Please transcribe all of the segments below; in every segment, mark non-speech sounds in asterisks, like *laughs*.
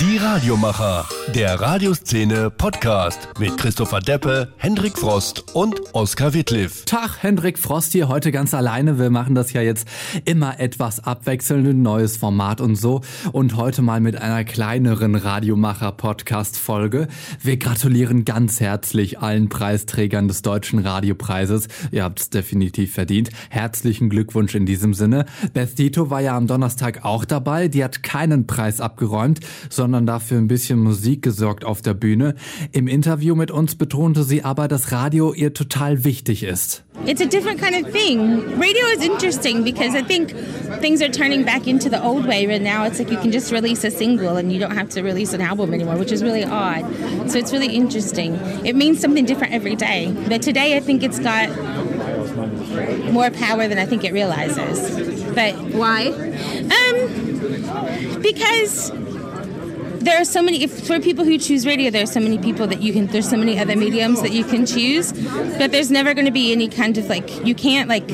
Die Radiomacher, der Radioszene Podcast mit Christopher Deppe, Hendrik Frost und Oskar Wittliff. Tag, Hendrik Frost hier heute ganz alleine. Wir machen das ja jetzt immer etwas abwechselnd, ein neues Format und so. Und heute mal mit einer kleineren Radiomacher-Podcast-Folge. Wir gratulieren ganz herzlich allen Preisträgern des Deutschen Radiopreises. Ihr habt es definitiv verdient. Herzlichen Glückwunsch in diesem Sinne. Beth Dito war ja am Donnerstag auch dabei. Die hat keinen Preis abgeräumt, sondern sondern dafür ein bisschen Musik gesorgt auf der Bühne. Im Interview mit uns betonte sie aber, dass Radio ihr total wichtig ist. It's a different kind of thing. Radio is interesting because I think things are turning back into the old way right now. It's like you can just release a single and you don't have to release an album anymore, which is really odd. So it's really interesting. It means something different every day. But today I think it's got more power than I think it realizes. But why? Um, because there are so many if, for people who choose radio there are so many people that you can there's so many other mediums that you can choose but there's never going to be any kind of like you can't like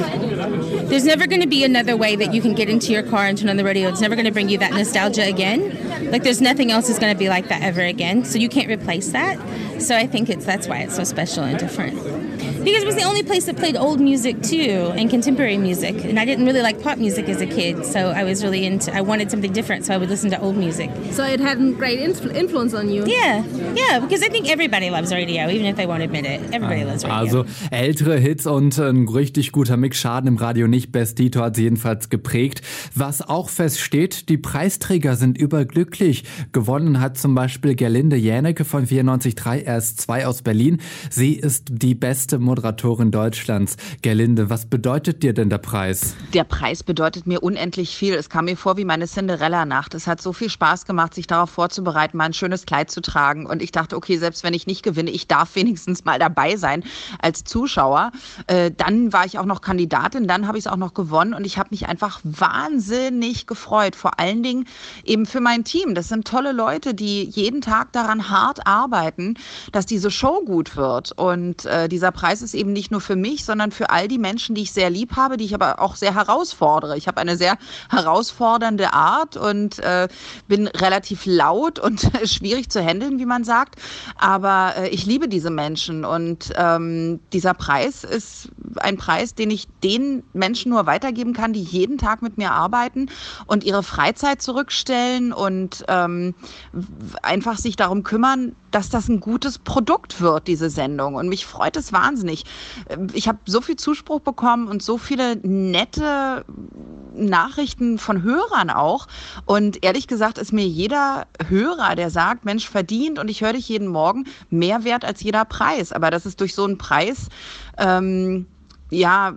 there's never going to be another way that you can get into your car and turn on the radio. It's never going to bring you that nostalgia again. Like there's nothing else is going to be like that ever again. So you can't replace that. So i think it's that's why it's so special and different. Because it was the only place that played old music too and contemporary music. And i didn't really like pop music as a kid so i was really into i wanted something different so i would listen to old music. So it had a great influ influence on you. Yeah. Yeah because i think everybody loves radio even if they won't admit it. Everybody ah, loves radio. also ältere hits und ein richtig guter mix schaden im radio nicht best Dito hat sie jedenfalls geprägt was auch feststeht die preisträger sind überglücklich gewonnen hat zum beispiel gerlinde jänecke von 94.3 erst zwei aus berlin sie ist die beste Moderatorin Deutschlands. Gerlinde, was bedeutet dir denn der Preis? Der Preis bedeutet mir unendlich viel. Es kam mir vor wie meine Cinderella-Nacht. Es hat so viel Spaß gemacht, sich darauf vorzubereiten, mal ein schönes Kleid zu tragen. Und ich dachte, okay, selbst wenn ich nicht gewinne, ich darf wenigstens mal dabei sein als Zuschauer. Äh, dann war ich auch noch Kandidatin, dann habe ich es auch noch gewonnen und ich habe mich einfach wahnsinnig gefreut. Vor allen Dingen eben für mein Team. Das sind tolle Leute, die jeden Tag daran hart arbeiten, dass diese Show gut wird. Und äh, dieser Preis ist eben nicht nur für mich, sondern für all die Menschen, die ich sehr lieb habe, die ich aber auch sehr herausfordere. Ich habe eine sehr herausfordernde Art und äh, bin relativ laut und *laughs* schwierig zu handeln, wie man sagt. Aber äh, ich liebe diese Menschen und ähm, dieser Preis ist ein Preis, den ich den Menschen nur weitergeben kann, die jeden Tag mit mir arbeiten und ihre Freizeit zurückstellen und ähm, einfach sich darum kümmern, dass das ein gutes Produkt wird, diese Sendung. Und mich freut es wahnsinnig. Ich habe so viel Zuspruch bekommen und so viele nette Nachrichten von Hörern auch. Und ehrlich gesagt ist mir jeder Hörer, der sagt, Mensch, verdient und ich höre dich jeden Morgen, mehr wert als jeder Preis. Aber das ist durch so einen Preis. Ähm, ja,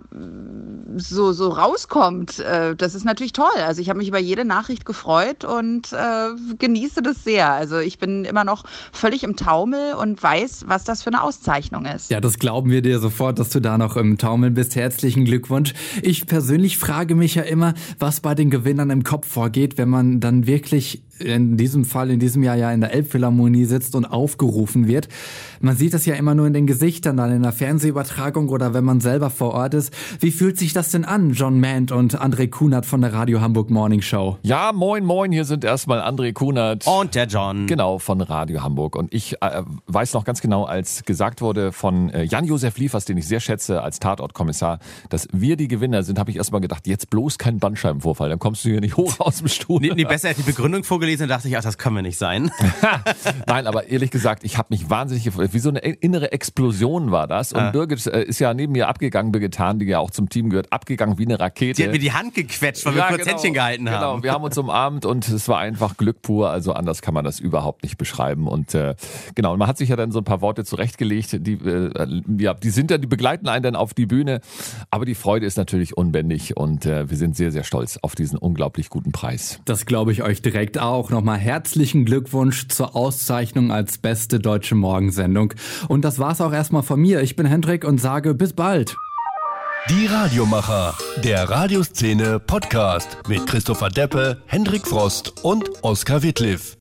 so, so rauskommt, äh, das ist natürlich toll. Also ich habe mich über jede Nachricht gefreut und äh, genieße das sehr. Also ich bin immer noch völlig im Taumel und weiß, was das für eine Auszeichnung ist. Ja, das glauben wir dir sofort, dass du da noch im Taumel bist. Herzlichen Glückwunsch. Ich persönlich frage mich ja immer, was bei den Gewinnern im Kopf vorgeht, wenn man dann wirklich in diesem Fall, in diesem Jahr ja in der Elbphilharmonie sitzt und aufgerufen wird. Man sieht das ja immer nur in den Gesichtern, dann in der Fernsehübertragung oder wenn man selber vor Ort ist. Wie fühlt sich das denn an, John Mand und André Kunert von der Radio Hamburg Morning Show? Ja, moin, moin, hier sind erstmal André Kunert. Und der John. Genau, von Radio Hamburg. Und ich äh, weiß noch ganz genau, als gesagt wurde von äh, Jan-Josef Liefers, den ich sehr schätze als Tatortkommissar, dass wir die Gewinner sind, habe ich erstmal gedacht, jetzt bloß kein Bandscheibenvorfall, dann kommst du hier nicht hoch aus dem Stuhl. Nee, nee besser die Begründung vorgelesen und dachte ich, ach, das können wir nicht sein. *laughs* *laughs* Nein, aber ehrlich gesagt, ich habe mich wahnsinnig gefreut. Wie so eine innere Explosion war das. Und ah. Birgit äh, ist ja neben mir abgegangen, Birgit Hahn, die ja auch zum Team gehört, abgegangen wie eine Rakete. Die hat mir die Hand gequetscht, weil ja, wir kurz genau, Händchen gehalten haben. Genau, wir haben uns umarmt und es war einfach Glück pur. Also anders kann man das überhaupt nicht beschreiben. Und äh, genau, man hat sich ja dann so ein paar Worte zurechtgelegt, die, äh, ja, die sind dann, die begleiten einen dann auf die Bühne. Aber die Freude ist natürlich unbändig und äh, wir sind sehr, sehr stolz auf diesen unglaublich guten Preis. Das glaube ich euch direkt auch. Nochmal herzlichen Glückwunsch zur Auszeichnung als beste deutsche Morgensendung. Und das war's auch erstmal von mir. Ich bin Hendrik und sage bis bald. Die Radiomacher, der Radioszene Podcast mit Christopher Deppe, Hendrik Frost und Oskar Wittliff.